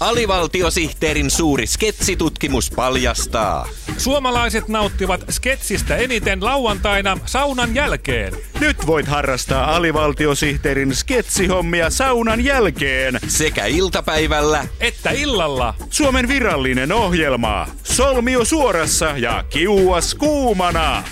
Alivaltiosihteerin suuri sketsitutkimus paljastaa. Suomalaiset nauttivat sketsistä eniten lauantaina saunan jälkeen. Nyt voit harrastaa alivaltiosihteerin sketsihommia saunan jälkeen. Sekä iltapäivällä Että illalla Suomen virallinen ohjelma. Solmio suorassa ja kiuas kuumana.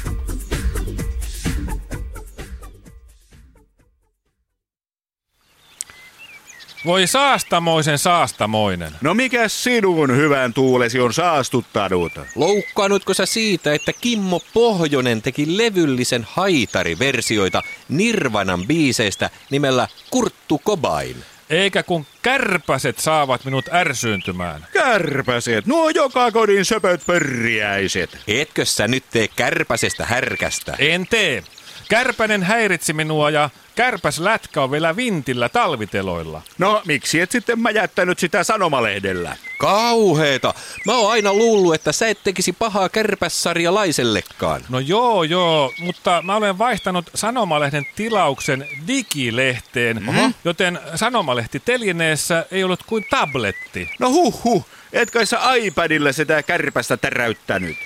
Voi saastamoisen saastamoinen. No mikä sinun hyvän tuulesi on saastuttanut? loukkaannutko sä siitä, että Kimmo Pohjonen teki levyllisen haitariversioita Nirvanan biiseistä nimellä Kurttu Kobain? Eikä kun kärpäset saavat minut ärsyyntymään. Kärpäset, nuo joka kodin söpöt pörriäiset. Etkö sä nyt tee kärpäsestä härkästä? En tee. Kärpänen häiritsi minua ja kärpäs lätkä on vielä vintillä talviteloilla. No miksi et sitten mä jättänyt sitä sanomalehdellä? Kauheeta! Mä oon aina luullut, että sä et tekisi pahaa kärpässarjalaisellekaan. No joo, joo, mutta mä olen vaihtanut Sanomalehden tilauksen digilehteen, joten Sanomalehti telineessä ei ollut kuin tabletti. No huh huh, et kai sä iPadilla sitä kärpästä täräyttänyt.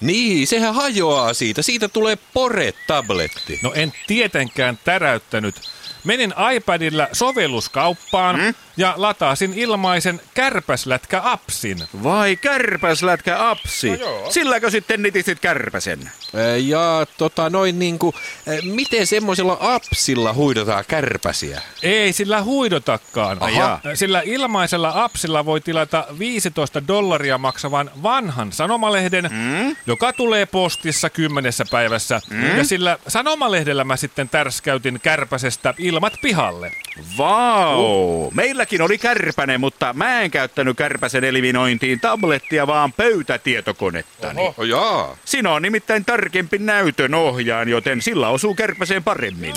Niin, sehän hajoaa siitä. Siitä tulee pore-tabletti. No en tietenkään täräyttänyt. Menin iPadilla sovelluskauppaan mm? Ja lataasin ilmaisen kärpäslätkä-appsin. Vai kärpäslätkä apsi? No joo. Silläkö sitten nitisit kärpäsen? Ja tota noin niinku, miten semmoisella appsilla huidotaan kärpäsiä? Ei sillä huidotakaan. Jaa. Sillä ilmaisella appsilla voi tilata 15 dollaria maksavan vanhan sanomalehden, mm? joka tulee postissa kymmenessä päivässä. Mm? Ja sillä sanomalehdellä mä sitten tärskäytin kärpäsestä ilmat pihalle. Vau! Meilläkin oli kärpäne, mutta mä en käyttänyt kärpäsen eliminointiin tablettia, vaan pöytätietokonettani. Oho. Oh, jaa. Siinä on nimittäin tarkempi näytön ohjaan, joten sillä osuu kärpäseen paremmin.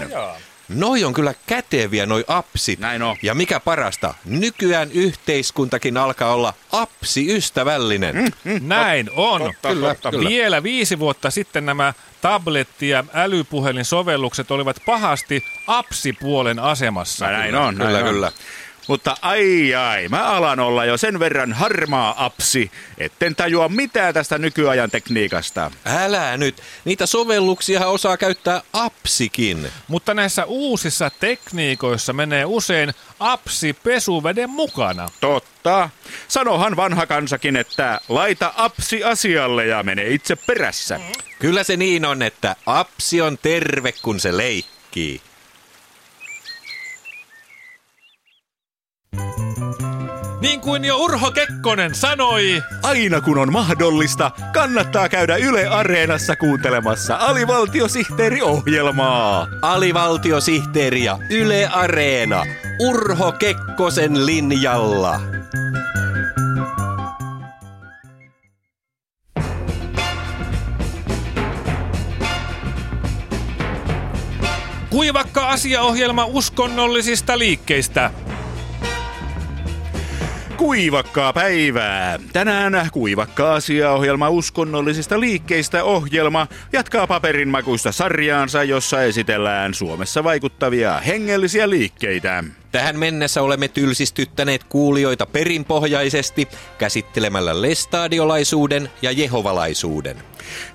Noi on kyllä käteviä noi appsit. Näin on. Ja mikä parasta, nykyään yhteiskuntakin alkaa olla appsi-ystävällinen. Mm. Näin on. Totta, Kyllä, totta. kyllä. Vielä viisi vuotta sitten nämä tabletti- ja älypuhelinsovellukset olivat pahasti apsipuolen asemassa. Näin on, näin Kyllä, on. kyllä. Mutta ai ai, mä alan olla jo sen verran harmaa apsi, etten tajua mitään tästä nykyajan tekniikasta. Älä nyt. Niitä sovelluksia osaa käyttää apsikin. Mutta näissä uusissa tekniikoissa menee usein apsi pesuveden mukana. Totta. Sanohan vanha kansakin, että laita apsi asialle ja mene itse perässä. Kyllä se niin on, että apsi on terve, kun se leikkii. Niin kuin jo Urho Kekkonen sanoi, Aina kun on mahdollista, kannattaa käydä Yle Areenassa kuuntelemassa alivaltiosihteeriohjelmaa. Alivaltiosihteeri ja Yle Areena. Urho Kekkosen linjalla. kuivakka asiaohjelma uskonnollisista liikkeistä. Kuivakkaa päivää. Tänään kuivakka asiaohjelma uskonnollisista liikkeistä ohjelma jatkaa paperinmakuista sarjaansa, jossa esitellään Suomessa vaikuttavia hengellisiä liikkeitä. Tähän mennessä olemme tylsistyttäneet kuulijoita perinpohjaisesti käsittelemällä lestadiolaisuuden ja jehovalaisuuden.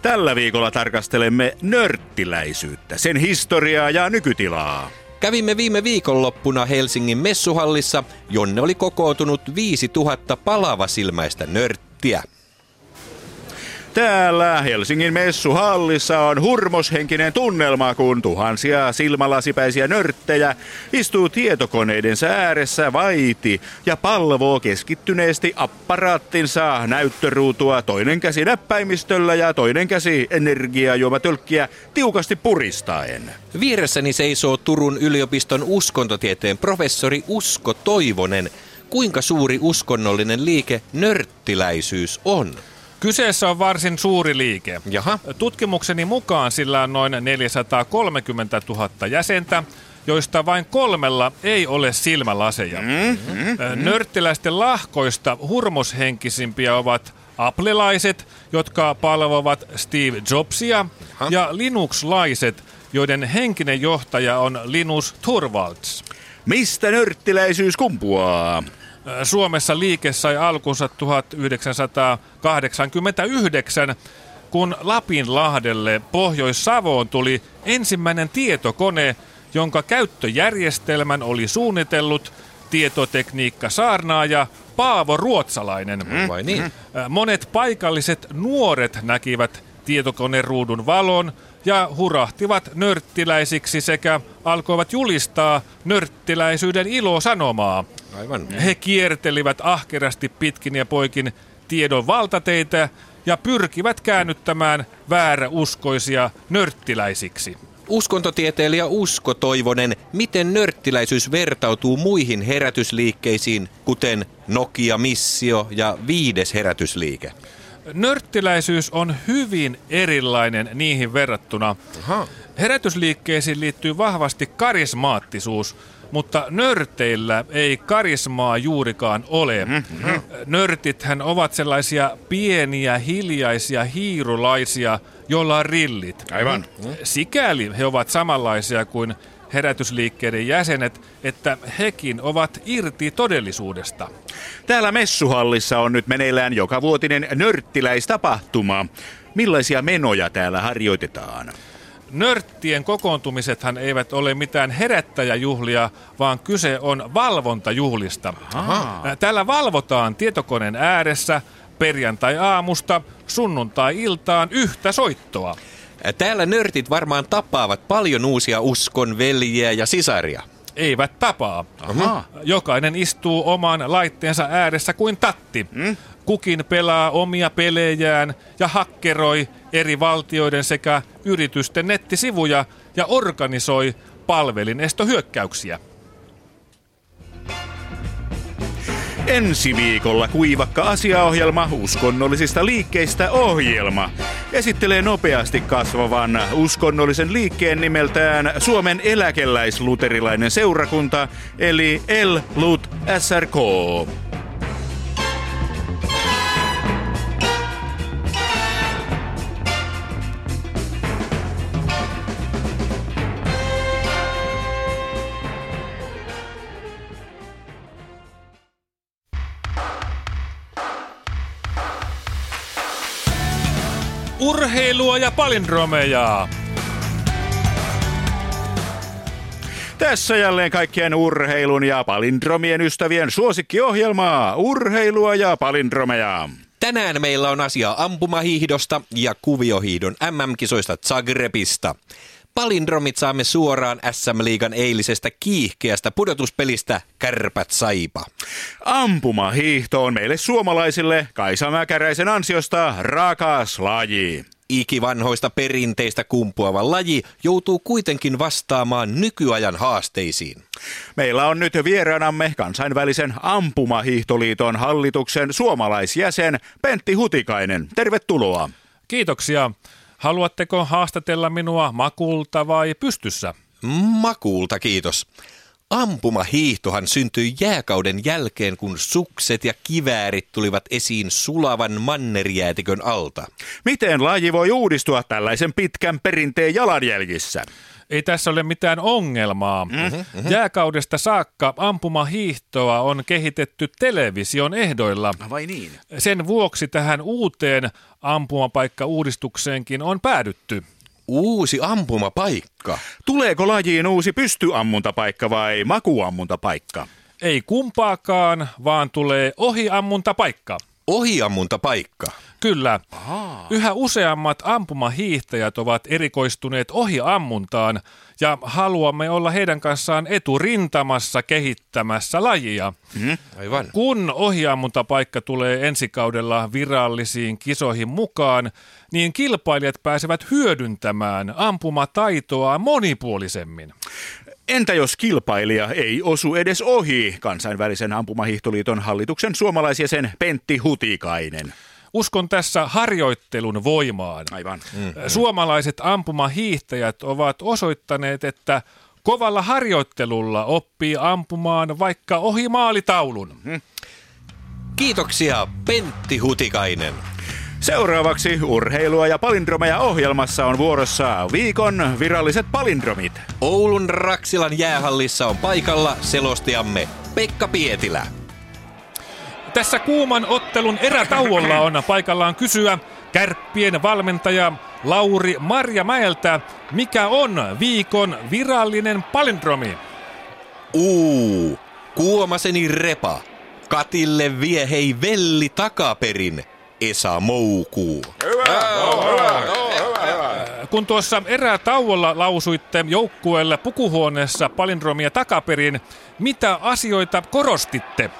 Tällä viikolla tarkastelemme nörttiläisyyttä, sen historiaa ja nykytilaa. Kävimme viime viikonloppuna Helsingin messuhallissa, jonne oli kokoontunut 5000 palavasilmäistä nörttiä. Täällä Helsingin messuhallissa on hurmoshenkinen tunnelma, kun tuhansia silmälasipäisiä nörttejä istuu tietokoneidensa ääressä vaiti ja palvoo keskittyneesti apparaattinsa näyttöruutua toinen käsi näppäimistöllä ja toinen käsi energiajuomatölkkiä tiukasti puristaen. Vieressäni seisoo Turun yliopiston uskontotieteen professori Usko Toivonen. Kuinka suuri uskonnollinen liike nörttiläisyys on? Kyseessä on varsin suuri liike. Jaha. Tutkimukseni mukaan sillä on noin 430 000 jäsentä, joista vain kolmella ei ole silmälaseja. Mm, Nörttiläisten lahkoista hurmoshenkisimpiä ovat applelaiset, jotka palvovat Steve Jobsia, ja Linux-laiset, joiden henkinen johtaja on Linus Torvalds. Mistä nörttiläisyys kumpuaa? Suomessa liike sai alkunsa 1989, kun Lapinlahdelle Pohjois-Savoon tuli ensimmäinen tietokone, jonka käyttöjärjestelmän oli suunnitellut tietotekniikka saarnaaja Paavo Ruotsalainen. Vai niin? Monet paikalliset nuoret näkivät tietokoneruudun valon ja hurahtivat nörttiläisiksi sekä alkoivat julistaa nörttiläisyyden ilosanomaa. Aivan. He kiertelivät ahkerasti pitkin ja poikin tiedon valtateitä ja pyrkivät käännyttämään vääräuskoisia nörttiläisiksi. Uskontotieteilijä Usko Toivonen, miten nörttiläisyys vertautuu muihin herätysliikkeisiin, kuten Nokia Missio ja viides herätysliike? Nörttiläisyys on hyvin erilainen niihin verrattuna. Aha. Herätysliikkeisiin liittyy vahvasti karismaattisuus, mutta nörteillä ei karismaa juurikaan ole. Nörtithän ovat sellaisia pieniä, hiljaisia hiirulaisia, joilla on rillit. Aivan. Sikäli he ovat samanlaisia kuin herätysliikkeiden jäsenet, että hekin ovat irti todellisuudesta. Täällä messuhallissa on nyt meneillään joka vuotinen nörttiläistapahtuma. Millaisia menoja täällä harjoitetaan? Nörttien kokoontumisethan eivät ole mitään herättäjäjuhlia, vaan kyse on valvontajuhlista. Aha. Täällä valvotaan tietokoneen ääressä perjantai-aamusta sunnuntai-iltaan yhtä soittoa. Täällä nörtit varmaan tapaavat paljon uusia uskon veljiä ja sisaria. Eivät tapaa. Aha. Jokainen istuu oman laitteensa ääressä kuin tatti. Kukin pelaa omia pelejään ja hakkeroi eri valtioiden sekä yritysten nettisivuja ja organisoi palvelinestohyökkäyksiä. Ensi viikolla kuivakka asiaohjelma uskonnollisista liikkeistä ohjelma esittelee nopeasti kasvavan uskonnollisen liikkeen nimeltään Suomen eläkeläisluterilainen seurakunta eli L-Lut SRK. Urheilua ja palindromeja. Tässä jälleen kaikkien urheilun ja palindromien ystävien suosikkiohjelmaa. Urheilua ja palindromeja. Tänään meillä on asiaa ampumahiihdosta ja kuviohiihdon MM-kisoista Zagrebista. Palindromit saamme suoraan SM-liigan eilisestä kiihkeästä pudotuspelistä Kärpät Saipa. Ampumahiihto on meille suomalaisille Kaisa Mäkäräisen ansiosta rakas laji. Ikivanhoista perinteistä kumpuava laji joutuu kuitenkin vastaamaan nykyajan haasteisiin. Meillä on nyt vieraanamme kansainvälisen ampumahiihtoliiton hallituksen suomalaisjäsen Pentti Hutikainen. Tervetuloa. Kiitoksia. Haluatteko haastatella minua makulta vai pystyssä? Makuulta kiitos. Ampumahiihtohan syntyi jääkauden jälkeen, kun sukset ja kiväärit tulivat esiin sulavan mannerjäätikön alta. Miten laji voi uudistua tällaisen pitkän perinteen jalanjäljissä? Ei tässä ole mitään ongelmaa. Mm-hmm. Jääkaudesta saakka ampumahiihtoa on kehitetty television ehdoilla. Vai niin? Sen vuoksi tähän uuteen ampumapaikkauudistukseenkin on päädytty. Uusi ampumapaikka. Tuleeko lajiin uusi pystyammuntapaikka vai makuammuntapaikka? Ei kumpaakaan, vaan tulee ohiammuntapaikka. Ohiammuntapaikka. Kyllä. Yhä useammat ampumahiihtäjät ovat erikoistuneet ohiammuntaan ja haluamme olla heidän kanssaan eturintamassa kehittämässä lajia. Aivan. Kun ohiammuntapaikka tulee ensi kaudella virallisiin kisoihin mukaan, niin kilpailijat pääsevät hyödyntämään ampumataitoa monipuolisemmin. Entä jos kilpailija ei osu edes ohi kansainvälisen ampumahiihtoliiton hallituksen suomalaisjäsen Pentti Hutikainen? Uskon tässä harjoittelun voimaan. Aivan. Suomalaiset ampumahiihtäjät ovat osoittaneet, että kovalla harjoittelulla oppii ampumaan vaikka ohi maalitaulun. Kiitoksia Pentti Hutikainen. Seuraavaksi urheilua ja palindromeja ohjelmassa on vuorossa viikon viralliset palindromit. Oulun Raksilan jäähallissa on paikalla selostajamme Pekka Pietilä. Tässä kuuman ottelun erätauolla on paikallaan kysyä kärppien valmentaja Lauri Marja Mäeltä, mikä on viikon virallinen palindromi? Uu, kuomaseni repa. Katille vie hei velli takaperin. Esa Moukuu. Kun tuossa erätauolla lausuitte joukkueelle pukuhuoneessa palindromia takaperin, mitä asioita korostitte?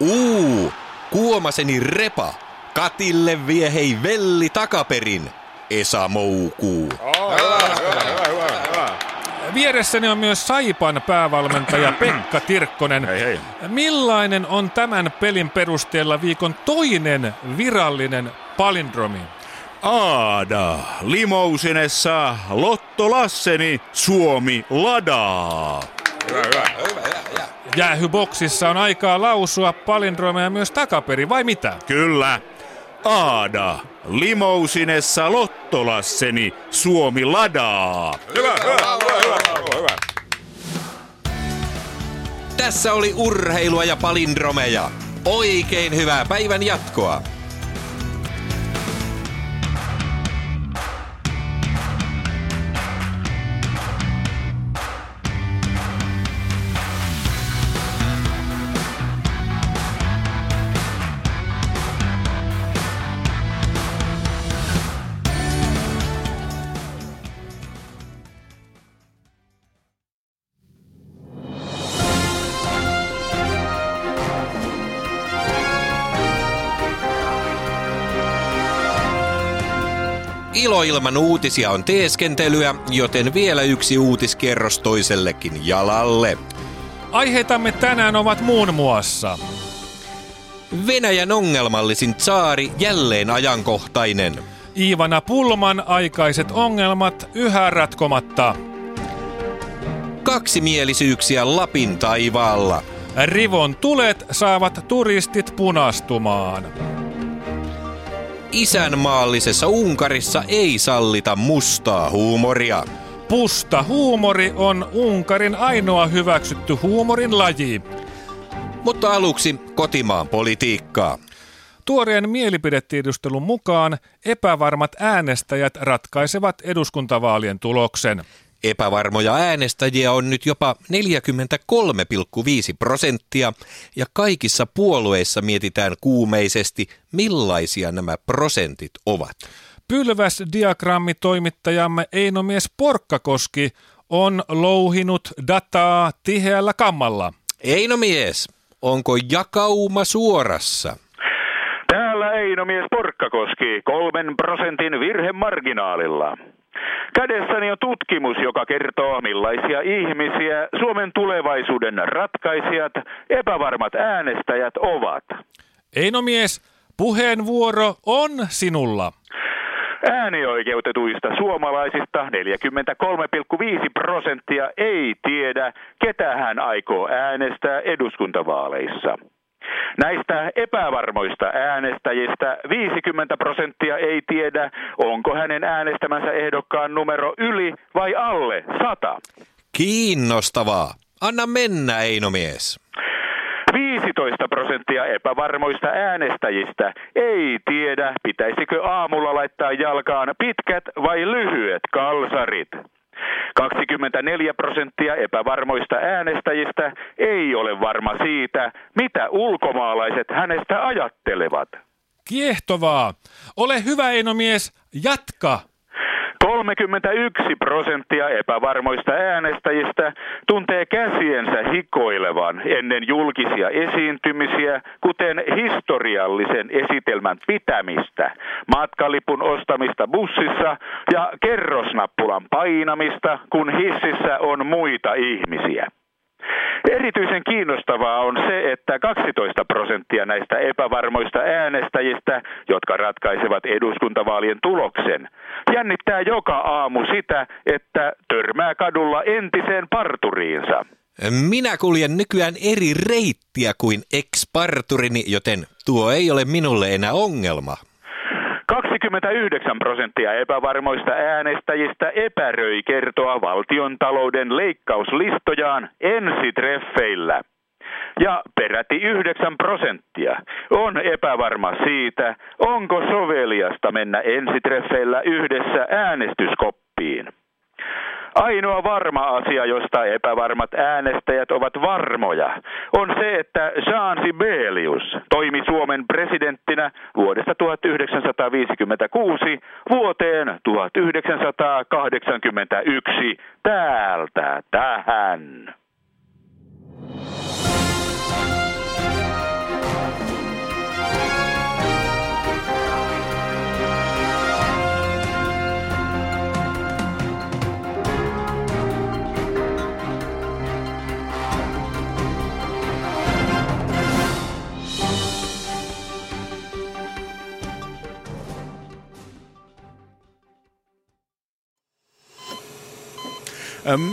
Uu, kuomaseni repa. Katille vie hei velli takaperin. Esa Moukuu. Vieressäni on myös Saipan päävalmentaja Pekka Tirkkonen. Hei hei. Millainen on tämän pelin perusteella viikon toinen virallinen palindromi? Aada, limousinessa Lotto Lasseni, Suomi ladaa. Jäähyboksissa on aikaa lausua palindromeja myös takaperi, vai mitä? Kyllä. Aada, limousinessa Lotto Lasseni, Suomi ladaa. Tässä oli urheilua ja palindromeja. Oikein hyvää päivän jatkoa. Iloilman uutisia on teeskentelyä, joten vielä yksi uutiskerros toisellekin jalalle. Aiheitamme tänään ovat muun muassa Venäjän ongelmallisin tsaari jälleen ajankohtainen. Iivana Pulman aikaiset ongelmat yhä ratkomatta. Kaksimielisyyksiä Lapin taivaalla. Rivon tulet saavat turistit punastumaan. Isänmaallisessa Unkarissa ei sallita mustaa huumoria. Pusta huumori on Unkarin ainoa hyväksytty huumorin laji. Mutta aluksi kotimaan politiikkaa. Tuoreen mielipidetiedustelun mukaan epävarmat äänestäjät ratkaisevat eduskuntavaalien tuloksen. Epävarmoja äänestäjiä on nyt jopa 43,5 prosenttia ja kaikissa puolueissa mietitään kuumeisesti, millaisia nämä prosentit ovat. Pylväs diagrammitoimittajamme Einomies Porkkakoski on louhinut dataa tiheällä kammalla. Eino mies, onko jakauma suorassa? Täällä Einomies Porkkakoski kolmen prosentin virhemarginaalilla. Kädessäni on tutkimus, joka kertoo millaisia ihmisiä Suomen tulevaisuuden ratkaisijat, epävarmat äänestäjät ovat. Einomies, puheenvuoro on sinulla. Äänioikeutetuista suomalaisista 43,5 prosenttia ei tiedä, ketä hän aikoo äänestää eduskuntavaaleissa. Näistä epävarmoista äänestäjistä 50 prosenttia ei tiedä, onko hänen äänestämänsä ehdokkaan numero yli vai alle 100. Kiinnostavaa. Anna mennä, Eino mies. 15 prosenttia epävarmoista äänestäjistä ei tiedä, pitäisikö aamulla laittaa jalkaan pitkät vai lyhyet kalsarit. 24 prosenttia epävarmoista äänestäjistä ei ole varma siitä, mitä ulkomaalaiset hänestä ajattelevat. Kiehtovaa. Ole hyvä, Einomies. Jatka. 31 prosenttia epävarmoista äänestäjistä tuntee käsiensä hikoilevan ennen julkisia esiintymisiä, kuten historiallisen esitelmän pitämistä, matkalipun ostamista bussissa ja kerrosnappulan painamista, kun hississä on muita ihmisiä. Erityisen kiinnostavaa on se, että 12 prosenttia näistä epävarmoista äänestäjistä, jotka ratkaisevat eduskuntavaalien tuloksen, jännittää joka aamu sitä, että törmää kadulla entiseen parturiinsa. Minä kuljen nykyään eri reittiä kuin ex-parturini, joten tuo ei ole minulle enää ongelma. 29 prosenttia epävarmoista äänestäjistä epäröi kertoa valtion talouden leikkauslistojaan ensitreffeillä. ja peräti 9 prosenttia on epävarma siitä, onko soveliasta mennä ensitreffeillä yhdessä äänestyskoppiin. Ainoa varma asia, josta epävarmat äänestäjät ovat varmoja, on se, että Jean Sibelius toimi Suomen presidenttinä vuodesta 1956 vuoteen 1981 täältä tähän.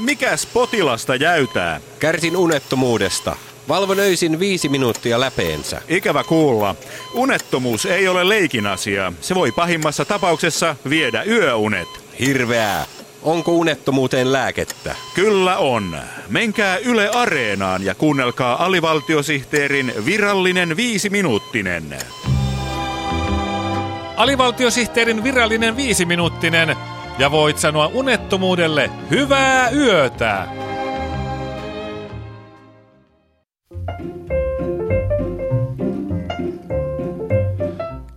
Mikäs potilasta jäytää? Kärsin unettomuudesta. Valvon öisin viisi minuuttia läpeensä. Ikävä kuulla. Unettomuus ei ole leikin asia. Se voi pahimmassa tapauksessa viedä yöunet. Hirveää. Onko unettomuuteen lääkettä? Kyllä on. Menkää Yle Areenaan ja kuunnelkaa alivaltiosihteerin virallinen viisiminuuttinen. Alivaltiosihteerin virallinen viisiminuuttinen ja voit sanoa unettomuudelle hyvää yötä.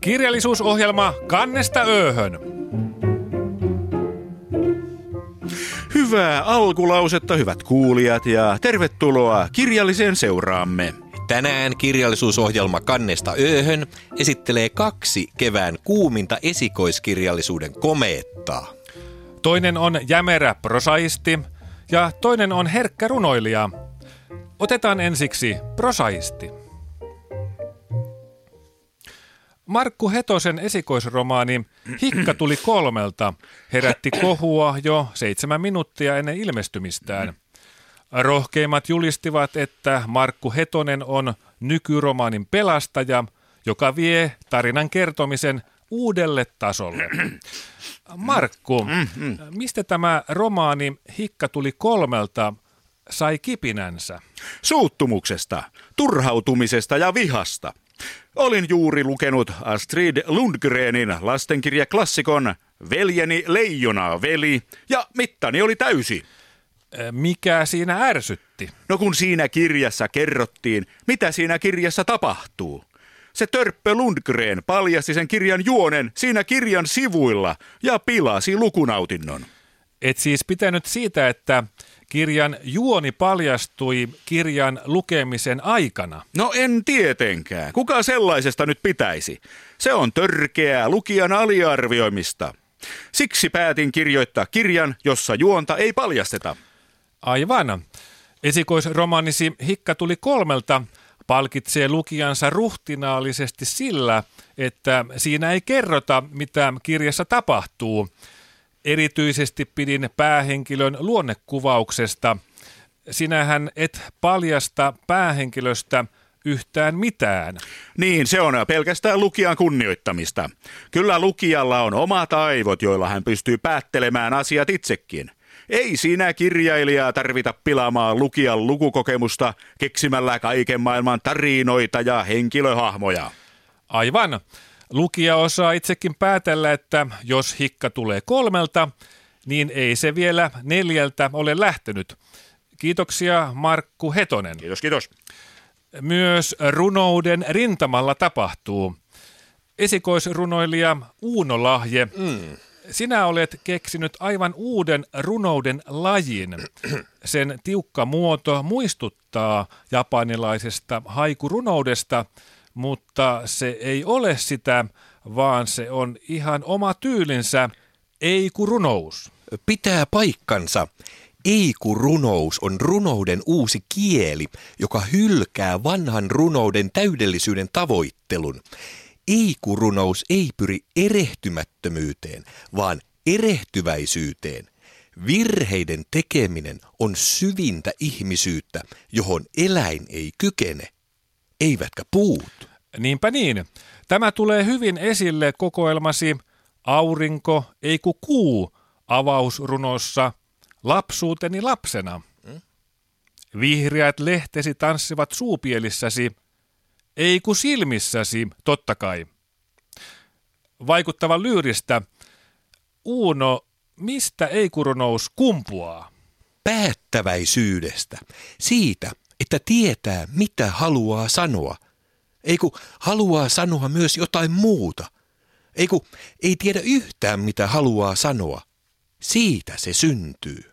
Kirjallisuusohjelma Kannesta ööhön. Hyvää alkulausetta, hyvät kuulijat, ja tervetuloa kirjalliseen seuraamme. Tänään kirjallisuusohjelma Kannesta ööhön esittelee kaksi kevään kuuminta esikoiskirjallisuuden komeettaa. Toinen on jämerä prosaisti ja toinen on herkkä runoilija. Otetaan ensiksi prosaisti. Markku Hetosen esikoisromaani Hikka tuli kolmelta herätti kohua jo seitsemän minuuttia ennen ilmestymistään. Rohkeimmat julistivat, että Markku Hetonen on nykyromaanin pelastaja, joka vie tarinan kertomisen uudelle tasolle. Markku, mistä tämä romaani Hikka tuli kolmelta sai kipinänsä? Suuttumuksesta, turhautumisesta ja vihasta. Olin juuri lukenut Astrid Lundgrenin lastenkirjaklassikon Veljeni leijona veli ja mittani oli täysi. Mikä siinä ärsytti? No kun siinä kirjassa kerrottiin, mitä siinä kirjassa tapahtuu. Se Törppö Lundgren paljasti sen kirjan juonen siinä kirjan sivuilla ja pilasi lukunautinnon. Et siis pitänyt siitä, että kirjan juoni paljastui kirjan lukemisen aikana. No en tietenkään. Kuka sellaisesta nyt pitäisi? Se on törkeää lukijan aliarvioimista. Siksi päätin kirjoittaa kirjan, jossa juonta ei paljasteta. Aivan. Esikoisromaanisi Hikka tuli kolmelta palkitsee lukijansa ruhtinaallisesti sillä, että siinä ei kerrota, mitä kirjassa tapahtuu. Erityisesti pidin päähenkilön luonnekuvauksesta. Sinähän et paljasta päähenkilöstä yhtään mitään. Niin, se on pelkästään lukijan kunnioittamista. Kyllä lukijalla on omat aivot, joilla hän pystyy päättelemään asiat itsekin. Ei siinä kirjailijaa tarvita pilaamaan lukijan lukukokemusta keksimällä kaiken maailman tarinoita ja henkilöhahmoja. Aivan. Lukija osaa itsekin päätellä, että jos hikka tulee kolmelta, niin ei se vielä neljältä ole lähtenyt. Kiitoksia Markku Hetonen. Kiitos, kiitos. Myös runouden rintamalla tapahtuu. Esikoisrunoilija Uuno Lahje mm sinä olet keksinyt aivan uuden runouden lajin. Sen tiukka muoto muistuttaa japanilaisesta haikurunoudesta, mutta se ei ole sitä, vaan se on ihan oma tyylinsä, eiku-runous. Pitää paikkansa. Eiku-runous on runouden uusi kieli, joka hylkää vanhan runouden täydellisyyden tavoittelun. Eikurunous ei pyri erehtymättömyyteen, vaan erehtyväisyyteen. Virheiden tekeminen on syvintä ihmisyyttä, johon eläin ei kykene, eivätkä puut. Niinpä niin. Tämä tulee hyvin esille kokoelmasi Aurinko, ei ku kuu avausrunossa Lapsuuteni lapsena. Vihreät lehtesi tanssivat suupielissäsi, ei ku silmissäsi, totta kai. Vaikuttava lyyristä. Uuno, mistä ei kurunous kumpuaa? Päättäväisyydestä. Siitä, että tietää, mitä haluaa sanoa. Ei ku haluaa sanoa myös jotain muuta. Ei ku ei tiedä yhtään, mitä haluaa sanoa. Siitä se syntyy.